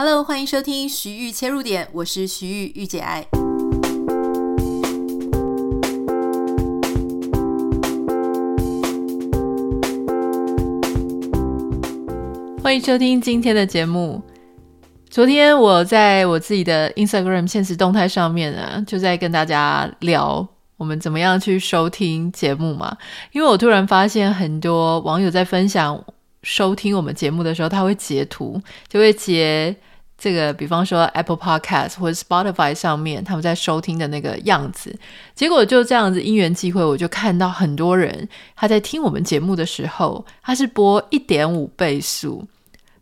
Hello，欢迎收听徐玉切入点，我是徐玉御姐爱。欢迎收听今天的节目。昨天我在我自己的 Instagram 现实动态上面呢，就在跟大家聊我们怎么样去收听节目嘛。因为我突然发现很多网友在分享收听我们节目的时候，他会截图，就会截。这个，比方说 Apple Podcast 或者 Spotify 上面，他们在收听的那个样子，结果就这样子因缘际会，我就看到很多人他在听我们节目的时候，他是播一点五倍速，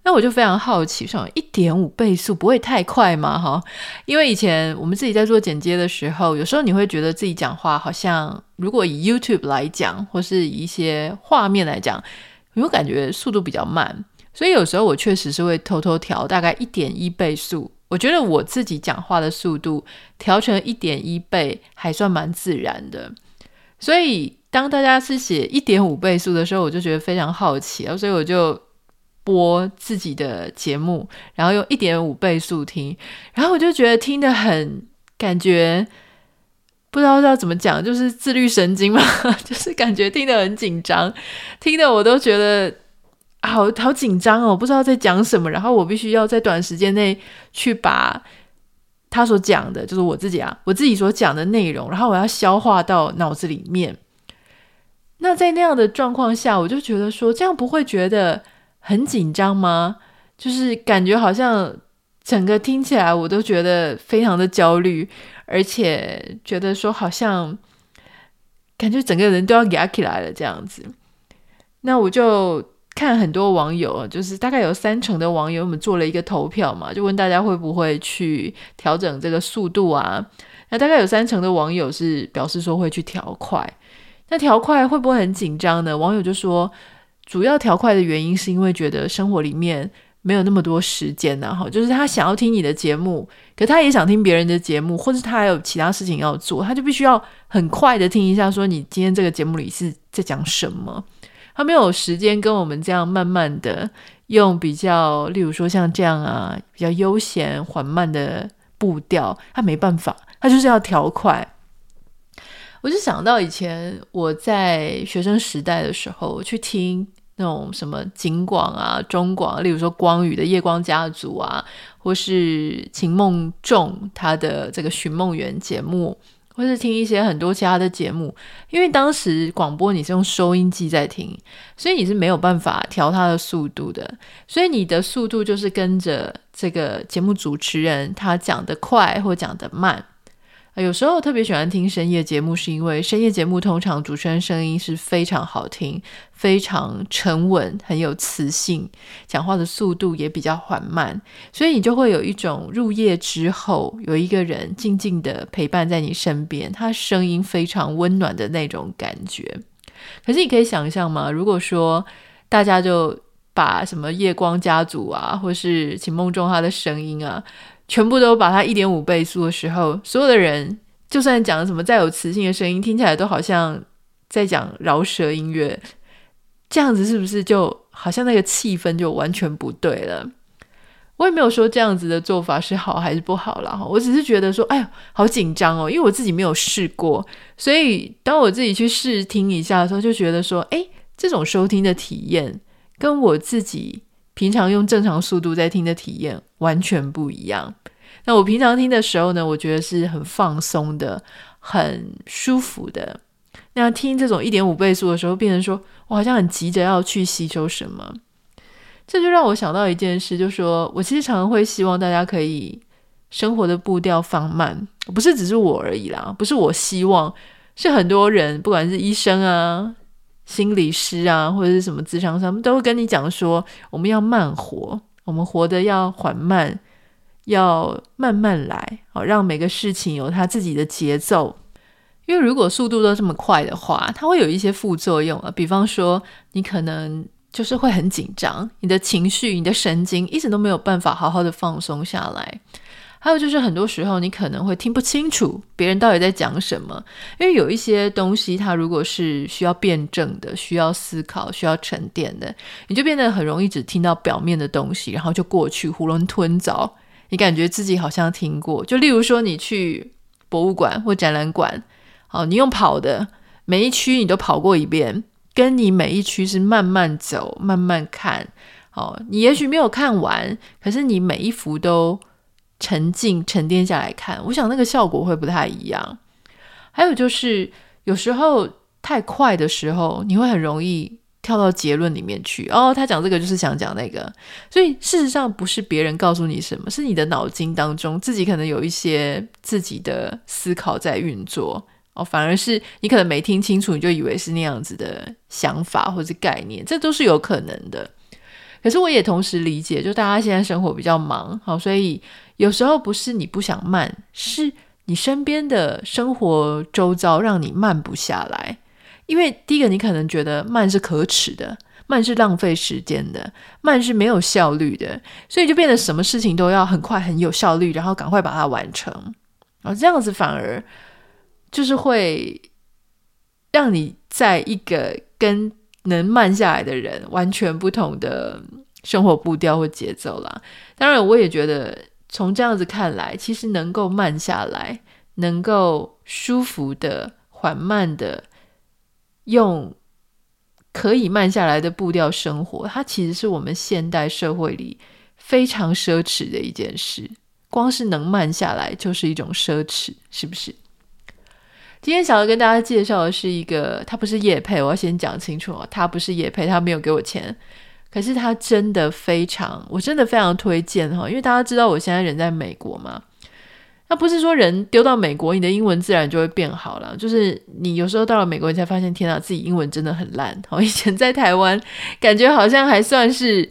那我就非常好奇，说一点五倍速不会太快吗？哈，因为以前我们自己在做剪接的时候，有时候你会觉得自己讲话好像，如果以 YouTube 来讲，或是一些画面来讲，有没有感觉速度比较慢？所以有时候我确实是会偷偷调大概一点一倍速，我觉得我自己讲话的速度调成一点一倍还算蛮自然的。所以当大家是写一点五倍速的时候，我就觉得非常好奇啊，所以我就播自己的节目，然后用一点五倍速听，然后我就觉得听得很感觉不知道要怎么讲，就是自律神经嘛，就是感觉听得很紧张，听得我都觉得。好好紧张哦，不知道在讲什么，然后我必须要在短时间内去把他所讲的，就是我自己啊，我自己所讲的内容，然后我要消化到脑子里面。那在那样的状况下，我就觉得说，这样不会觉得很紧张吗？就是感觉好像整个听起来我都觉得非常的焦虑，而且觉得说好像感觉整个人都要压起来了这样子。那我就。看很多网友，就是大概有三成的网友，我们做了一个投票嘛，就问大家会不会去调整这个速度啊？那大概有三成的网友是表示说会去调快。那调快会不会很紧张呢？网友就说，主要调快的原因是因为觉得生活里面没有那么多时间呐，哈，就是他想要听你的节目，可他也想听别人的节目，或者他还有其他事情要做，他就必须要很快的听一下，说你今天这个节目里是在讲什么。他没有时间跟我们这样慢慢的用比较，例如说像这样啊，比较悠闲缓慢的步调，他没办法，他就是要调快。我就想到以前我在学生时代的时候，去听那种什么景广啊、中广，例如说光宇的《夜光家族》啊，或是秦梦仲他的这个寻梦园节目。或是听一些很多其他的节目，因为当时广播你是用收音机在听，所以你是没有办法调它的速度的，所以你的速度就是跟着这个节目主持人他讲得快或讲得慢。有时候特别喜欢听深夜节目，是因为深夜节目通常主持人声音是非常好听、非常沉稳、很有磁性，讲话的速度也比较缓慢，所以你就会有一种入夜之后有一个人静静的陪伴在你身边，他声音非常温暖的那种感觉。可是你可以想象吗？如果说大家就把什么夜光家族啊，或是秦梦中他的声音啊，全部都把它一点五倍速的时候，所有的人就算讲什么再有磁性的声音，听起来都好像在讲饶舌音乐，这样子是不是就好像那个气氛就完全不对了？我也没有说这样子的做法是好还是不好啦，我只是觉得说，哎呦，好紧张哦，因为我自己没有试过，所以当我自己去试听一下的时候，就觉得说，哎，这种收听的体验跟我自己。平常用正常速度在听的体验完全不一样。那我平常听的时候呢，我觉得是很放松的，很舒服的。那听这种一点五倍速的时候，变成说我好像很急着要去吸收什么，这就让我想到一件事，就是说我其实常常会希望大家可以生活的步调放慢，不是只是我而已啦，不是我希望，是很多人，不管是医生啊。心理师啊，或者是什么智商，他们都会跟你讲说，我们要慢活，我们活得要缓慢，要慢慢来，好让每个事情有它自己的节奏。因为如果速度都这么快的话，它会有一些副作用啊。比方说，你可能就是会很紧张，你的情绪、你的神经一直都没有办法好好的放松下来。还有就是很多时候你可能会听不清楚别人到底在讲什么，因为有一些东西它如果是需要辩证的、需要思考、需要沉淀的，你就变得很容易只听到表面的东西，然后就过去囫囵吞枣。你感觉自己好像听过，就例如说你去博物馆或展览馆，好，你用跑的每一区你都跑过一遍，跟你每一区是慢慢走、慢慢看，好，你也许没有看完，可是你每一幅都沉静、沉淀下来看，我想那个效果会不太一样。还有就是有时候太快的时候，你会很容易。跳到结论里面去哦，他讲这个就是想讲那个，所以事实上不是别人告诉你什么，是你的脑筋当中自己可能有一些自己的思考在运作哦，反而是你可能没听清楚，你就以为是那样子的想法或者概念，这都是有可能的。可是我也同时理解，就大家现在生活比较忙，好，所以有时候不是你不想慢，是你身边的生活周遭让你慢不下来。因为第一个，你可能觉得慢是可耻的，慢是浪费时间的，慢是没有效率的，所以就变得什么事情都要很快、很有效率，然后赶快把它完成。然后，这样子反而就是会让你在一个跟能慢下来的人完全不同的生活步调或节奏啦。当然，我也觉得从这样子看来，其实能够慢下来，能够舒服的、缓慢的。用可以慢下来的步调生活，它其实是我们现代社会里非常奢侈的一件事。光是能慢下来就是一种奢侈，是不是？今天想要跟大家介绍的是一个，他不是业配，我要先讲清楚哦，他不是业配，他没有给我钱，可是他真的非常，我真的非常推荐哈，因为大家知道我现在人在美国嘛。那不是说人丢到美国，你的英文自然就会变好了。就是你有时候到了美国，你才发现，天啊，自己英文真的很烂。好，以前在台湾，感觉好像还算是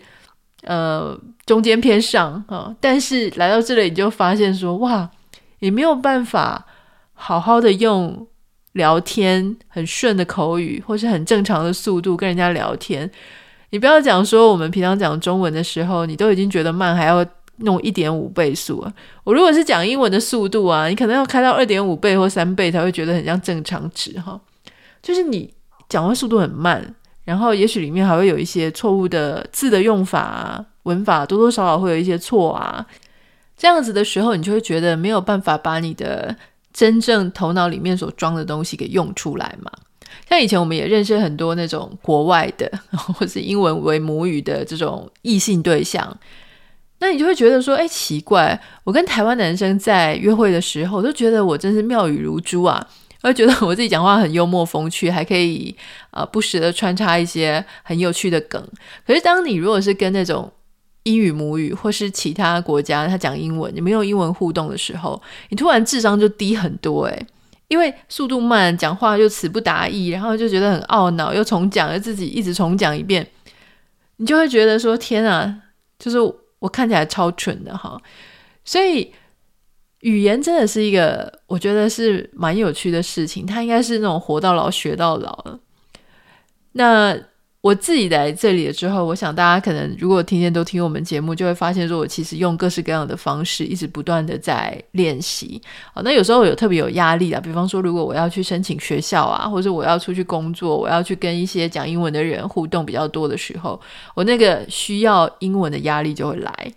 呃中间偏上啊，但是来到这里，你就发现说，哇，也没有办法好好的用聊天很顺的口语，或是很正常的速度跟人家聊天。你不要讲说我们平常讲中文的时候，你都已经觉得慢，还要。弄一点五倍速啊！我如果是讲英文的速度啊，你可能要开到二点五倍或三倍才会觉得很像正常值哈。就是你讲话速度很慢，然后也许里面还会有一些错误的字的用法啊，文法多多少少会有一些错啊。这样子的时候，你就会觉得没有办法把你的真正头脑里面所装的东西给用出来嘛。像以前我们也认识很多那种国外的，或是英文为母语的这种异性对象。那你就会觉得说，哎，奇怪，我跟台湾男生在约会的时候，都觉得我真是妙语如珠啊，会觉得我自己讲话很幽默风趣，还可以呃不时的穿插一些很有趣的梗。可是当你如果是跟那种英语母语或是其他国家他讲英文，你没有英文互动的时候，你突然智商就低很多诶，因为速度慢，讲话又词不达意，然后就觉得很懊恼，又重讲，又自己一直重讲一遍，你就会觉得说，天啊，就是。我看起来超蠢的哈，所以语言真的是一个我觉得是蛮有趣的事情，它应该是那种活到老学到老了。那我自己来这里了之后，我想大家可能如果天天都听我们节目，就会发现说我其实用各式各样的方式，一直不断的在练习。好，那有时候有特别有压力啊，比方说如果我要去申请学校啊，或者我要出去工作，我要去跟一些讲英文的人互动比较多的时候，我那个需要英文的压力就会来。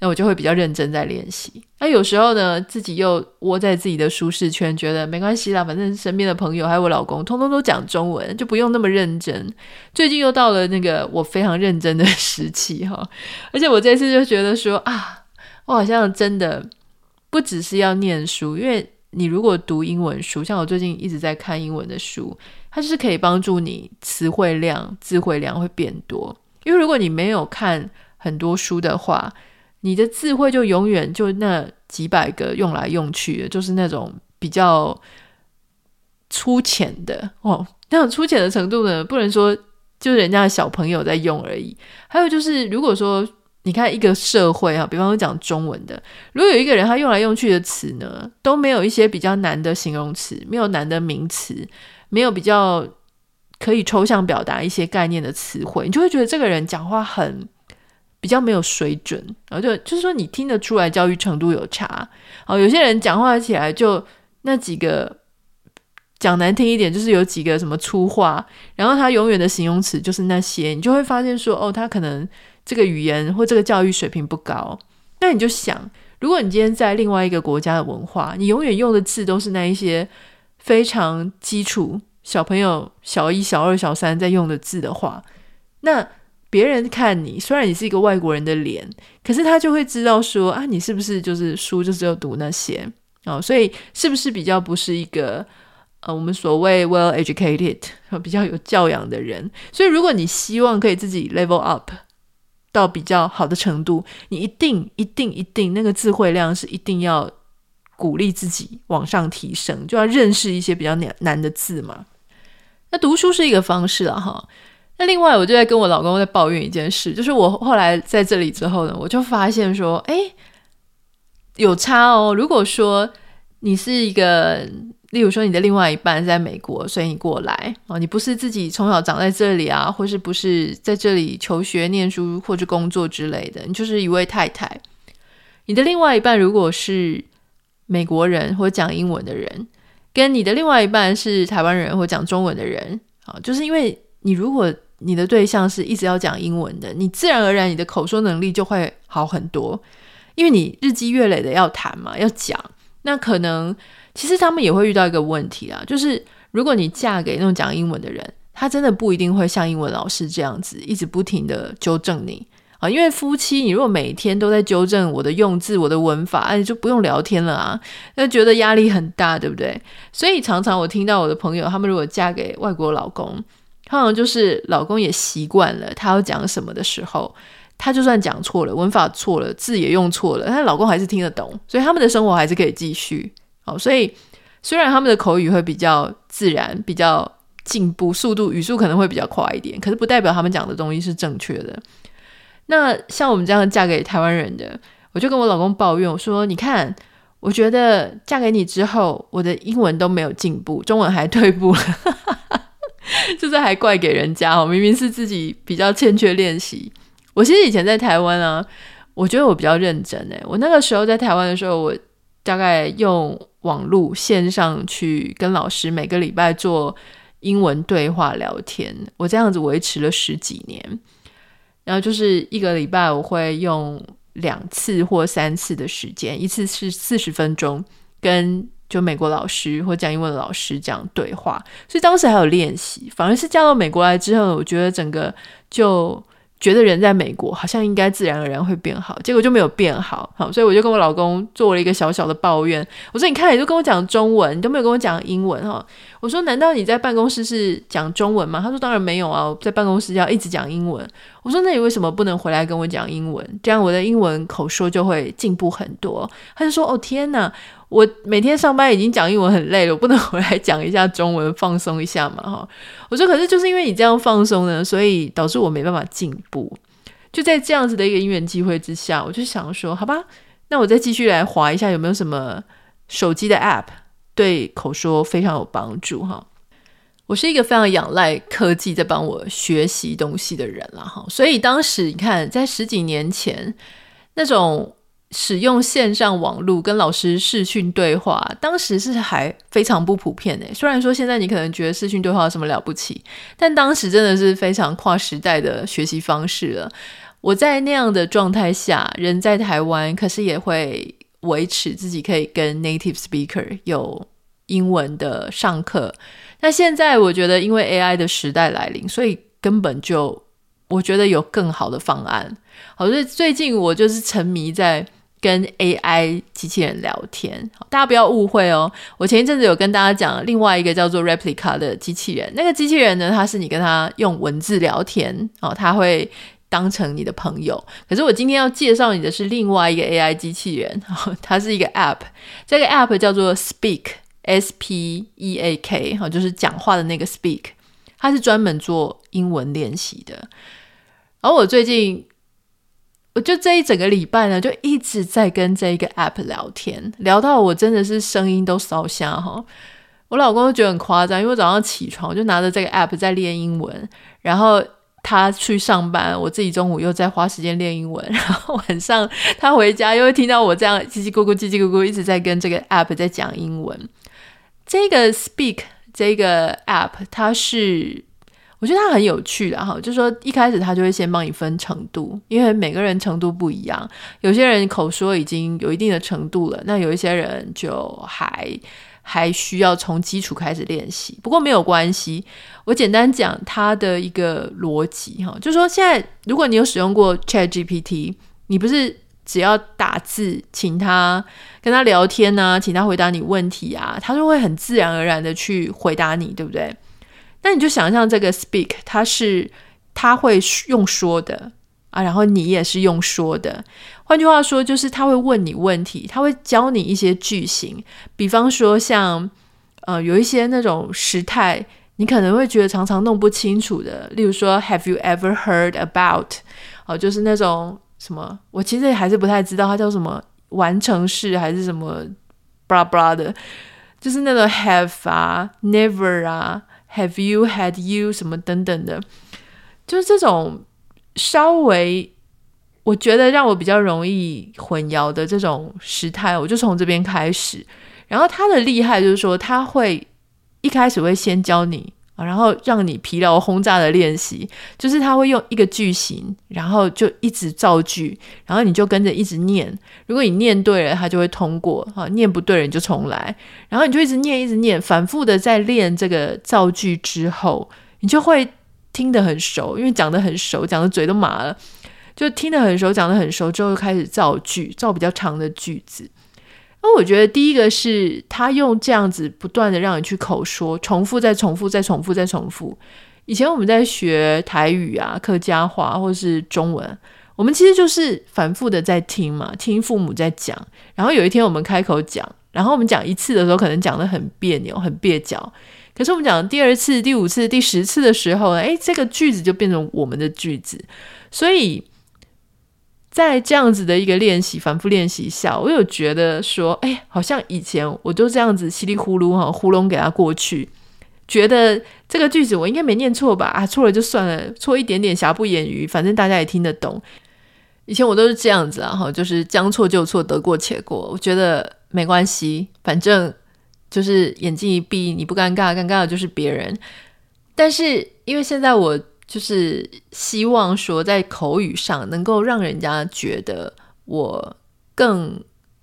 那我就会比较认真在练习。那有时候呢，自己又窝在自己的舒适圈，觉得没关系啦，反正身边的朋友还有我老公，通通都讲中文，就不用那么认真。最近又到了那个我非常认真的 时期哈，而且我这次就觉得说啊，我好像真的不只是要念书，因为你如果读英文书，像我最近一直在看英文的书，它就是可以帮助你词汇量、字汇量会变多。因为如果你没有看很多书的话，你的智慧就永远就那几百个用来用去的，就是那种比较粗浅的哦。那种粗浅的程度呢，不能说就是人家的小朋友在用而已。还有就是，如果说你看一个社会啊，比方说讲中文的，如果有一个人他用来用去的词呢，都没有一些比较难的形容词，没有难的名词，没有比较可以抽象表达一些概念的词汇，你就会觉得这个人讲话很。比较没有水准，然后就就是说你听得出来教育程度有差。哦，有些人讲话起来就那几个讲难听一点，就是有几个什么粗话，然后他永远的形容词就是那些，你就会发现说，哦，他可能这个语言或这个教育水平不高。那你就想，如果你今天在另外一个国家的文化，你永远用的字都是那一些非常基础，小朋友小一、小二、小三在用的字的话，那。别人看你，虽然你是一个外国人的脸，可是他就会知道说啊，你是不是就是书就只有读那些哦，所以是不是比较不是一个呃我们所谓 well educated 比较有教养的人？所以如果你希望可以自己 level up 到比较好的程度，你一定一定一定那个智慧量是一定要鼓励自己往上提升，就要认识一些比较难难的字嘛。那读书是一个方式啊，哈。那另外，我就在跟我老公在抱怨一件事，就是我后来在这里之后呢，我就发现说，哎，有差哦。如果说你是一个，例如说你的另外一半在美国，所以你过来哦，你不是自己从小长在这里啊，或是不是在这里求学、念书或者工作之类的，你就是一位太太。你的另外一半如果是美国人或讲英文的人，跟你的另外一半是台湾人或讲中文的人啊，就是因为你如果你的对象是一直要讲英文的，你自然而然你的口说能力就会好很多，因为你日积月累的要谈嘛，要讲。那可能其实他们也会遇到一个问题啊，就是如果你嫁给那种讲英文的人，他真的不一定会像英文老师这样子一直不停的纠正你啊。因为夫妻，你如果每天都在纠正我的用字、我的文法，哎，就不用聊天了啊，那觉得压力很大，对不对？所以常常我听到我的朋友，他们如果嫁给外国老公。通常就是老公也习惯了，他要讲什么的时候，他就算讲错了，文法错了，字也用错了，但老公还是听得懂，所以他们的生活还是可以继续。好，所以虽然他们的口语会比较自然，比较进步，速度语速可能会比较快一点，可是不代表他们讲的东西是正确的。那像我们这样嫁给台湾人的，我就跟我老公抱怨，我说：“你看，我觉得嫁给你之后，我的英文都没有进步，中文还退步了。” 就是还怪给人家哦，明明是自己比较欠缺练习。我其实以前在台湾啊，我觉得我比较认真诶。我那个时候在台湾的时候，我大概用网络线上去跟老师每个礼拜做英文对话聊天，我这样子维持了十几年。然后就是一个礼拜我会用两次或三次的时间，一次是四十分钟跟。就美国老师或讲英文的老师这样对话，所以当时还有练习。反而是嫁到美国来之后，我觉得整个就。觉得人在美国好像应该自然而然会变好，结果就没有变好，好，所以我就跟我老公做了一个小小的抱怨。我说：“你看，你都跟我讲中文，你都没有跟我讲英文哈。”我说：“难道你在办公室是讲中文吗？”他说：“当然没有啊，在办公室要一直讲英文。”我说：“那你为什么不能回来跟我讲英文？这样我的英文口说就会进步很多。”他就说：“哦，天哪！”我每天上班已经讲英文很累了，我不能回来讲一下中文放松一下嘛？哈，我说可是就是因为你这样放松呢，所以导致我没办法进步。就在这样子的一个因缘机会之下，我就想说，好吧，那我再继续来划一下，有没有什么手机的 App 对口说非常有帮助？哈，我是一个非常仰赖科技在帮我学习东西的人了，哈，所以当时你看，在十几年前那种。使用线上网络跟老师视讯对话，当时是还非常不普遍诶。虽然说现在你可能觉得视讯对话有什么了不起，但当时真的是非常跨时代的学习方式了。我在那样的状态下，人在台湾，可是也会维持自己可以跟 native speaker 有英文的上课。那现在我觉得，因为 AI 的时代来临，所以根本就我觉得有更好的方案。好，所以最近我就是沉迷在。跟 AI 机器人聊天，大家不要误会哦。我前一阵子有跟大家讲另外一个叫做 Replica 的机器人，那个机器人呢，它是你跟他用文字聊天哦，他会当成你的朋友。可是我今天要介绍你的是另外一个 AI 机器人，它是一个 App，这个 App 叫做 Speak，S P E A K，哈，就是讲话的那个 Speak，它是专门做英文练习的。而我最近。我就这一整个礼拜呢，就一直在跟这一个 app 聊天，聊到我真的是声音都烧瞎哈。我老公都觉得很夸张，因为我早上起床就拿着这个 app 在练英文，然后他去上班，我自己中午又在花时间练英文，然后晚上他回家又会听到我这样叽叽咕咕、叽叽咕咕一直在跟这个 app 在讲英文。这个 Speak 这个 app 它是，我觉得它很有趣的哈，就是说一开始他就会先帮你分程度，因为每个人程度不一样，有些人口说已经有一定的程度了，那有一些人就还。还需要从基础开始练习，不过没有关系。我简单讲它的一个逻辑哈，就是说现在如果你有使用过 ChatGPT，你不是只要打字，请他跟他聊天啊，请他回答你问题啊，他就会很自然而然的去回答你，对不对？那你就想象这个 Speak，它是他会用说的。啊，然后你也是用说的，换句话说，就是他会问你问题，他会教你一些句型，比方说像呃有一些那种时态，你可能会觉得常常弄不清楚的，例如说 Have you ever heard about？哦，就是那种什么，我其实还是不太知道它叫什么完成式还是什么 blah blah 的，就是那种 have 啊，never 啊，Have you had you 什么等等的，就是这种。稍微，我觉得让我比较容易混淆的这种时态，我就从这边开始。然后他的厉害就是说，他会一开始会先教你，然后让你疲劳轰炸的练习，就是他会用一个句型，然后就一直造句，然后你就跟着一直念。如果你念对了，他就会通过；哈，念不对了，你就重来。然后你就一直念，一直念，反复的在练这个造句之后，你就会。听得很熟，因为讲得很熟，讲的嘴都麻了，就听得很熟，讲得很熟之后，就开始造句，造比较长的句子。那我觉得第一个是他用这样子不断的让你去口说，重复再重复再重复再重复。以前我们在学台语啊、客家话或是中文，我们其实就是反复的在听嘛，听父母在讲。然后有一天我们开口讲，然后我们讲一次的时候，可能讲得很别扭、很蹩脚。可是我们讲第二次、第五次、第十次的时候，哎，这个句子就变成我们的句子。所以在这样子的一个练习、反复练习下，我有觉得说，哎，好像以前我就这样子稀里呼噜哈糊弄给他过去，觉得这个句子我应该没念错吧？啊，错了就算了，错一点点瑕不掩瑜，反正大家也听得懂。以前我都是这样子啊，哈，就是将错就错，得过且过。我觉得没关系，反正。就是眼睛一闭，你不尴尬，尴尬的就是别人。但是因为现在我就是希望说，在口语上能够让人家觉得我更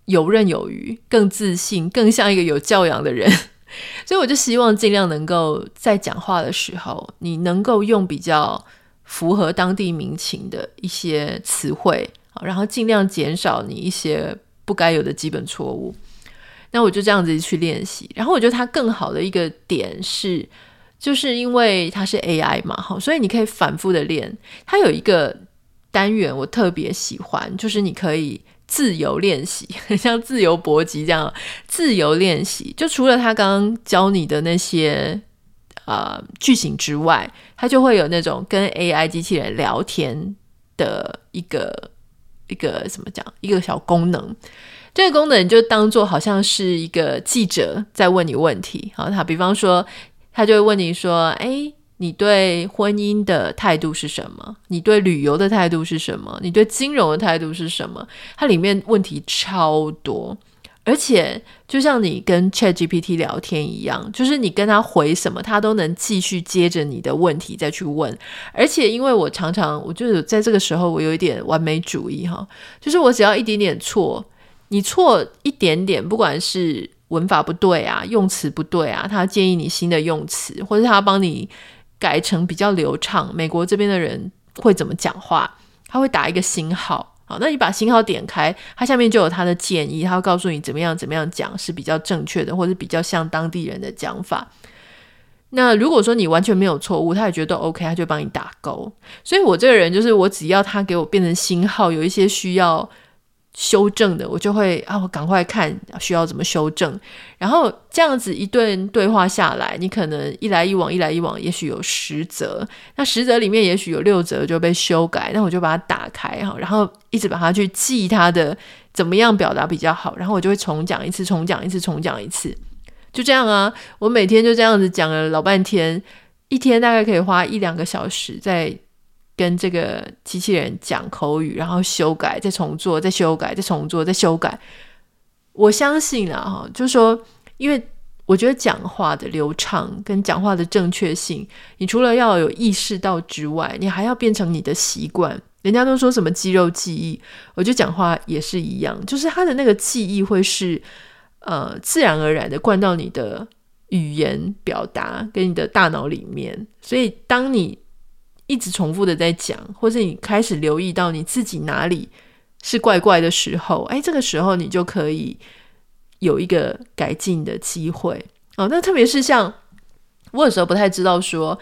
游刃有余、更自信、更像一个有教养的人，所以我就希望尽量能够在讲话的时候，你能够用比较符合当地民情的一些词汇，然后尽量减少你一些不该有的基本错误。那我就这样子去练习，然后我觉得它更好的一个点是，就是因为它是 AI 嘛，好，所以你可以反复的练。它有一个单元我特别喜欢，就是你可以自由练习，很 像自由搏击这样自由练习。就除了他刚刚教你的那些呃句型之外，它就会有那种跟 AI 机器人聊天的一个一个怎么讲一个小功能。这个功能就当做好像是一个记者在问你问题，好，他比方说，他就会问你说：“哎，你对婚姻的态度是什么？你对旅游的态度是什么？你对金融的态度是什么？”它里面问题超多，而且就像你跟 ChatGPT 聊天一样，就是你跟他回什么，他都能继续接着你的问题再去问。而且因为我常常，我就在这个时候，我有一点完美主义哈，就是我只要一点点错。你错一点点，不管是文法不对啊，用词不对啊，他建议你新的用词，或者他帮你改成比较流畅。美国这边的人会怎么讲话？他会打一个星号，好，那你把星号点开，它下面就有他的建议，他会告诉你怎么样怎么样讲是比较正确的，或者比较像当地人的讲法。那如果说你完全没有错误，他也觉得 OK，他就帮你打勾。所以我这个人就是，我只要他给我变成星号，有一些需要。修正的，我就会啊，我赶快看需要怎么修正，然后这样子一顿对话下来，你可能一来一往，一来一往，也许有十则，那十则里面也许有六则就被修改，那我就把它打开哈，然后一直把它去记它的怎么样表达比较好，然后我就会重讲一次，重讲一次，重讲一次，就这样啊，我每天就这样子讲了老半天，一天大概可以花一两个小时在跟这个机器人讲口语，然后修改，再重做，再修改，再重做，再修改。我相信啊，哈，就是说，因为我觉得讲话的流畅跟讲话的正确性，你除了要有意识到之外，你还要变成你的习惯。人家都说什么肌肉记忆，我觉得讲话也是一样，就是他的那个记忆会是呃自然而然的灌到你的语言表达跟你的大脑里面。所以当你一直重复的在讲，或是你开始留意到你自己哪里是怪怪的时候，哎，这个时候你就可以有一个改进的机会哦。那特别是像我有时候不太知道说，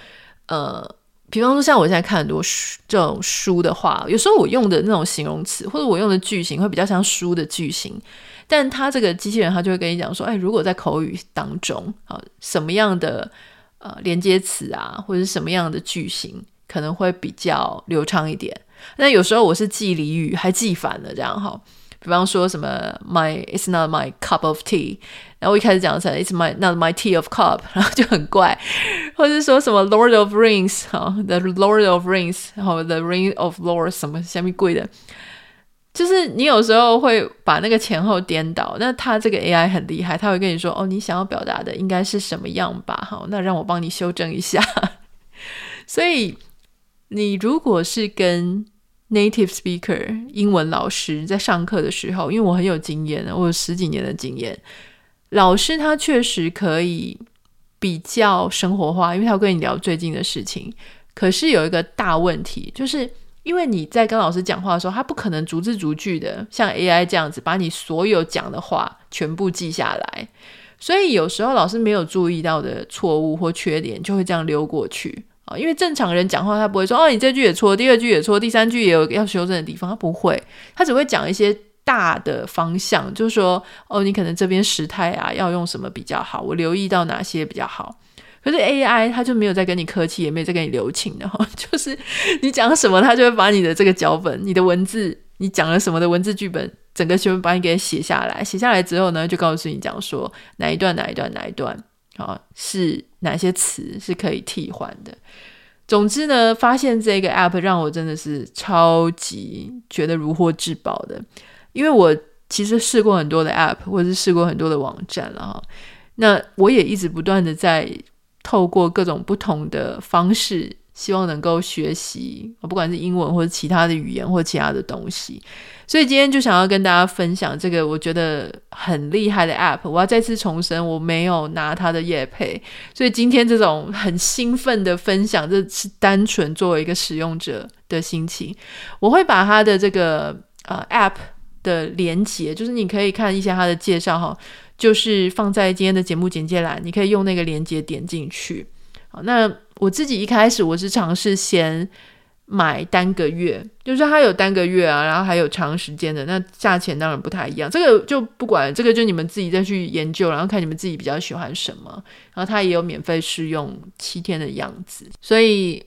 呃。比方说，像我现在看很多书这种书的话，有时候我用的那种形容词或者我用的句型会比较像书的句型，但他这个机器人他就会跟你讲说，哎，如果在口语当中啊，什么样的呃连接词啊，或者是什么样的句型可能会比较流畅一点。那有时候我是记俚语还记反了，这样哈。比方说什么 My it's not my cup of tea，然后我一开始讲成 It's my not my tea of cup，然后就很怪，或者说什么 Lord of Rings 哈，The Lord of Rings，然后 The Ring of Lord 什么下面贵的，就是你有时候会把那个前后颠倒。那他这个 AI 很厉害，他会跟你说哦，你想要表达的应该是什么样吧？好，那让我帮你修正一下。所以你如果是跟 Native speaker 英文老师在上课的时候，因为我很有经验，我有十几年的经验。老师他确实可以比较生活化，因为他要跟你聊最近的事情。可是有一个大问题，就是因为你在跟老师讲话的时候，他不可能逐字逐句的像 AI 这样子把你所有讲的话全部记下来，所以有时候老师没有注意到的错误或缺点，就会这样溜过去。啊，因为正常人讲话，他不会说哦，你这句也错，第二句也错，第三句也有要修正的地方，他不会，他只会讲一些大的方向，就是说哦，你可能这边时态啊要用什么比较好，我留意到哪些比较好。可是 AI 他就没有在跟你客气，也没有在跟你留情的哈，就是你讲什么，他就会把你的这个脚本、你的文字、你讲了什么的文字剧本，整个全部把你给写下来，写下来之后呢，就告诉你讲说哪一段哪一段哪一段。好，是哪些词是可以替换的？总之呢，发现这个 app 让我真的是超级觉得如获至宝的，因为我其实试过很多的 app，或者是试过很多的网站了哈。那我也一直不断的在透过各种不同的方式。希望能够学习，不管是英文或者其他的语言或其他的东西，所以今天就想要跟大家分享这个我觉得很厉害的 App。我要再次重申，我没有拿它的业配，所以今天这种很兴奋的分享，这是单纯作为一个使用者的心情。我会把它的这个呃 App 的连接，就是你可以看一下它的介绍哈，就是放在今天的节目简介栏，你可以用那个连接点进去。好，那我自己一开始我是尝试先买单个月，就是它有单个月啊，然后还有长时间的，那价钱当然不太一样。这个就不管，这个就你们自己再去研究，然后看你们自己比较喜欢什么。然后它也有免费试用七天的样子，所以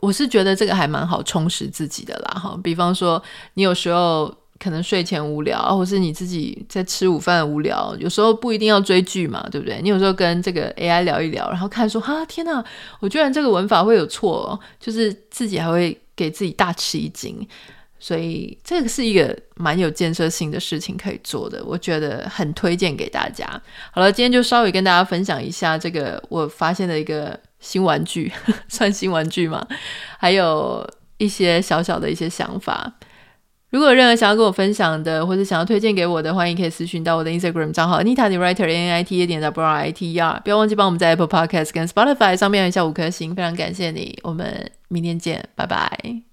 我是觉得这个还蛮好充实自己的啦。哈，比方说你有时候。可能睡前无聊，或是你自己在吃午饭无聊，有时候不一定要追剧嘛，对不对？你有时候跟这个 AI 聊一聊，然后看说，哈，天哪，我居然这个文法会有错哦，就是自己还会给自己大吃一惊，所以这个是一个蛮有建设性的事情可以做的，我觉得很推荐给大家。好了，今天就稍微跟大家分享一下这个我发现的一个新玩具，算新玩具吗？还有一些小小的一些想法。如果有任何想要跟我分享的，或者想要推荐给我的，欢迎可以私讯到我的 Instagram 账号 Anita the Writer A N I T A 点 W R I T E R，不要忘记帮我们在 Apple Podcast 跟 Spotify 上面按下五颗星，非常感谢你。我们明天见，拜拜。